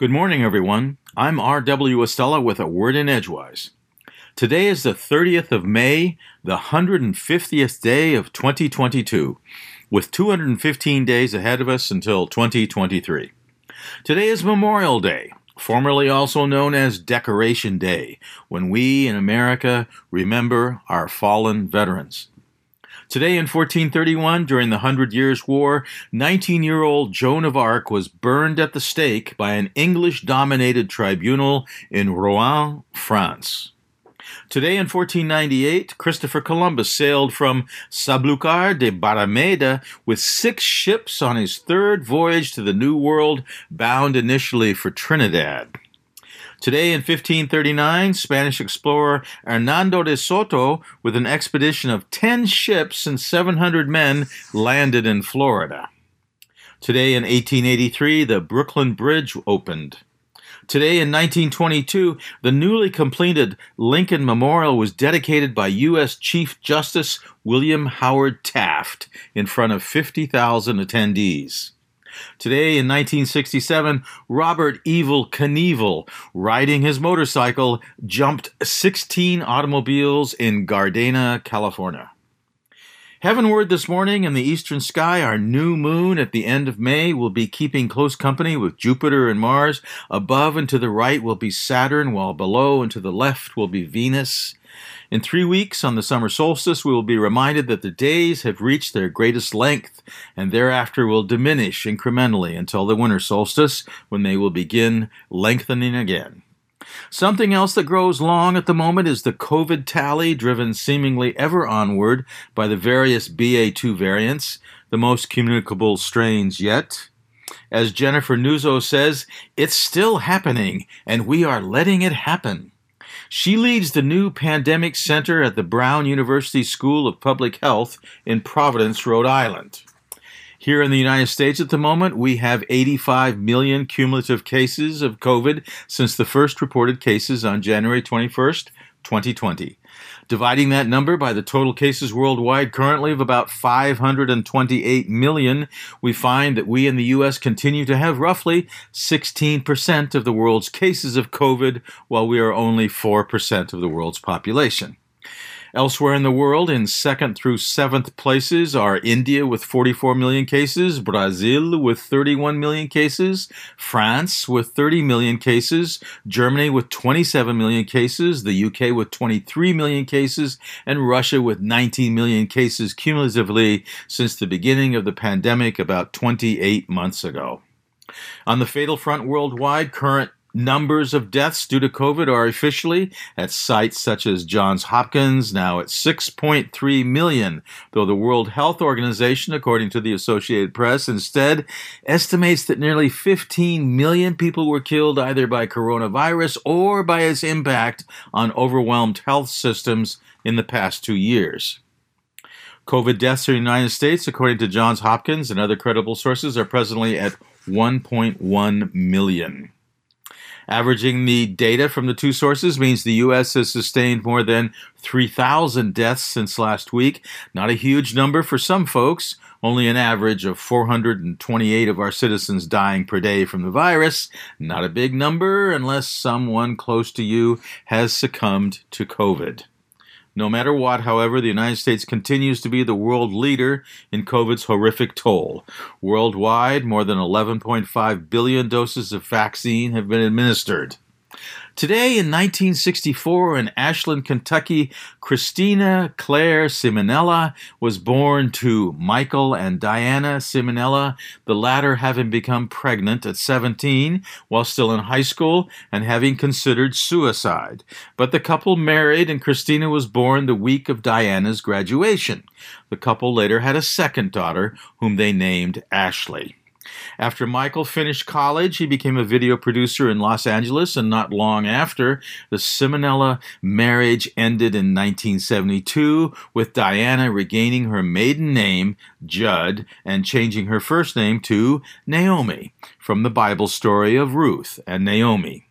Good morning, everyone. I'm R.W. Estella with a word in Edgewise. Today is the 30th of May, the 150th day of 2022, with 215 days ahead of us until 2023. Today is Memorial Day, formerly also known as Decoration Day, when we in America remember our fallen veterans. Today in 1431, during the Hundred Years' War, 19 year old Joan of Arc was burned at the stake by an English dominated tribunal in Rouen, France. Today in 1498, Christopher Columbus sailed from Sanlúcar de Barrameda with six ships on his third voyage to the New World, bound initially for Trinidad. Today in 1539, Spanish explorer Hernando de Soto, with an expedition of 10 ships and 700 men, landed in Florida. Today in 1883, the Brooklyn Bridge opened. Today in 1922, the newly completed Lincoln Memorial was dedicated by U.S. Chief Justice William Howard Taft in front of 50,000 attendees. Today in 1967, Robert Evel Knievel, riding his motorcycle, jumped 16 automobiles in Gardena, California. Heavenward this morning in the eastern sky, our new moon at the end of May will be keeping close company with Jupiter and Mars. Above and to the right will be Saturn, while below and to the left will be Venus. In three weeks, on the summer solstice, we will be reminded that the days have reached their greatest length and thereafter will diminish incrementally until the winter solstice, when they will begin lengthening again. Something else that grows long at the moment is the COVID tally, driven seemingly ever onward by the various BA2 variants, the most communicable strains yet. As Jennifer Nuzzo says, it's still happening, and we are letting it happen. She leads the new pandemic center at the Brown University School of Public Health in Providence, Rhode Island. Here in the United States at the moment, we have 85 million cumulative cases of COVID since the first reported cases on January 21st, 2020. Dividing that number by the total cases worldwide currently of about 528 million, we find that we in the U.S. continue to have roughly 16% of the world's cases of COVID, while we are only 4% of the world's population. Elsewhere in the world, in second through seventh places, are India with 44 million cases, Brazil with 31 million cases, France with 30 million cases, Germany with 27 million cases, the UK with 23 million cases, and Russia with 19 million cases cumulatively since the beginning of the pandemic about 28 months ago. On the fatal front worldwide, current Numbers of deaths due to COVID are officially at sites such as Johns Hopkins now at 6.3 million, though the World Health Organization, according to the Associated Press, instead estimates that nearly 15 million people were killed either by coronavirus or by its impact on overwhelmed health systems in the past two years. COVID deaths in the United States, according to Johns Hopkins and other credible sources, are presently at 1.1 million. Averaging the data from the two sources means the U.S. has sustained more than 3,000 deaths since last week. Not a huge number for some folks, only an average of 428 of our citizens dying per day from the virus. Not a big number unless someone close to you has succumbed to COVID. No matter what, however, the United States continues to be the world leader in COVID's horrific toll. Worldwide, more than 11.5 billion doses of vaccine have been administered. Today in 1964 in Ashland, Kentucky, Christina Claire Simonella was born to Michael and Diana Simonella, the latter having become pregnant at 17 while still in high school and having considered suicide. But the couple married and Christina was born the week of Diana's graduation. The couple later had a second daughter whom they named Ashley. After Michael finished college, he became a video producer in Los Angeles, and not long after, the Simonella marriage ended in 1972, with Diana regaining her maiden name, Judd, and changing her first name to Naomi, from the Bible story of Ruth and Naomi.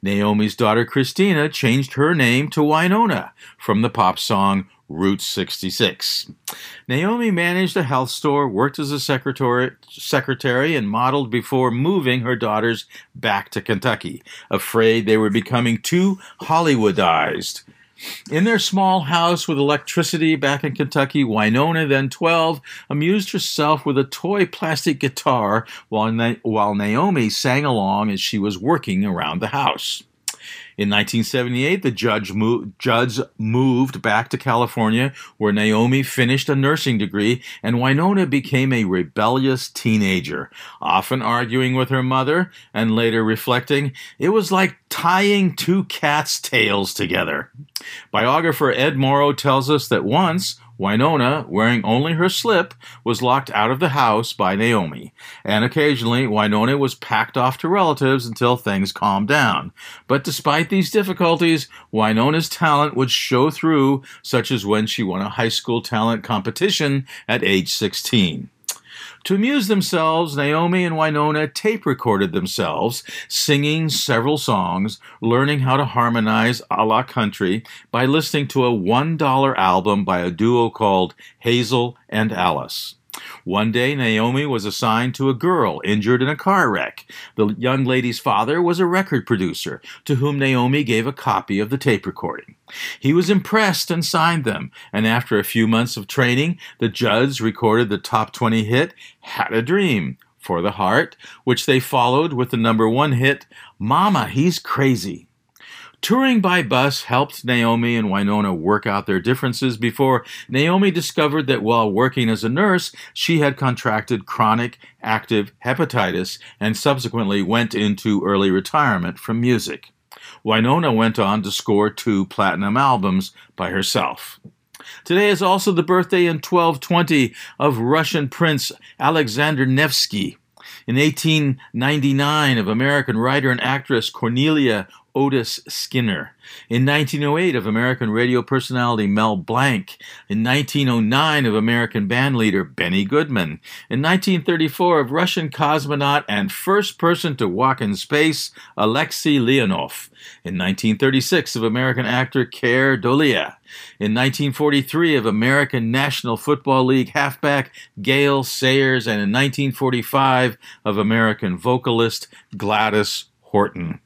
Naomi's daughter Christina changed her name to Wynonna from the pop song Route 66. Naomi managed a health store, worked as a secretary, secretary, and modeled before moving her daughters back to Kentucky, afraid they were becoming too Hollywoodized. In their small house with electricity back in Kentucky, Wynonna, then 12, amused herself with a toy plastic guitar while, Na- while Naomi sang along as she was working around the house. In 1978, the judge, mo- judge moved back to California, where Naomi finished a nursing degree, and Wynonna became a rebellious teenager, often arguing with her mother, and later reflecting, it was like tying two cats' tails together. Biographer Ed Morrow tells us that once, Wynonna, wearing only her slip, was locked out of the house by Naomi, and occasionally Wynonna was packed off to relatives until things calmed down. But despite these difficulties, Wynonna's talent would show through, such as when she won a high school talent competition at age 16. To amuse themselves, Naomi and Wynonna tape recorded themselves, singing several songs, learning how to harmonize a la country by listening to a $1 album by a duo called Hazel and Alice. One day, Naomi was assigned to a girl injured in a car wreck. The young lady's father was a record producer, to whom Naomi gave a copy of the tape recording. He was impressed and signed them, and after a few months of training, the Judds recorded the top 20 hit, Had a Dream, for the Heart, which they followed with the number one hit, Mama, He's Crazy. Touring by bus helped Naomi and Wynonna work out their differences before Naomi discovered that while working as a nurse, she had contracted chronic active hepatitis and subsequently went into early retirement from music. Wynonna went on to score two platinum albums by herself. Today is also the birthday in 1220 of Russian Prince Alexander Nevsky. In 1899, of American writer and actress Cornelia Otis Skinner. In 1908, of American radio personality Mel Blanc. In 1909, of American bandleader Benny Goodman. In 1934, of Russian cosmonaut and first person to walk in space Alexei Leonov. In 1936, of American actor Keir Dullea. In 1943, of American National Football League halfback Gale Sayers. And in 1945, of American vocalist Gladys Horton.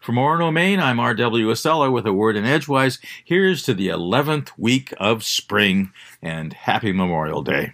From Orono, Maine, I'm R.W. Estella with a word in Edgewise. Here's to the 11th week of spring and happy Memorial Day.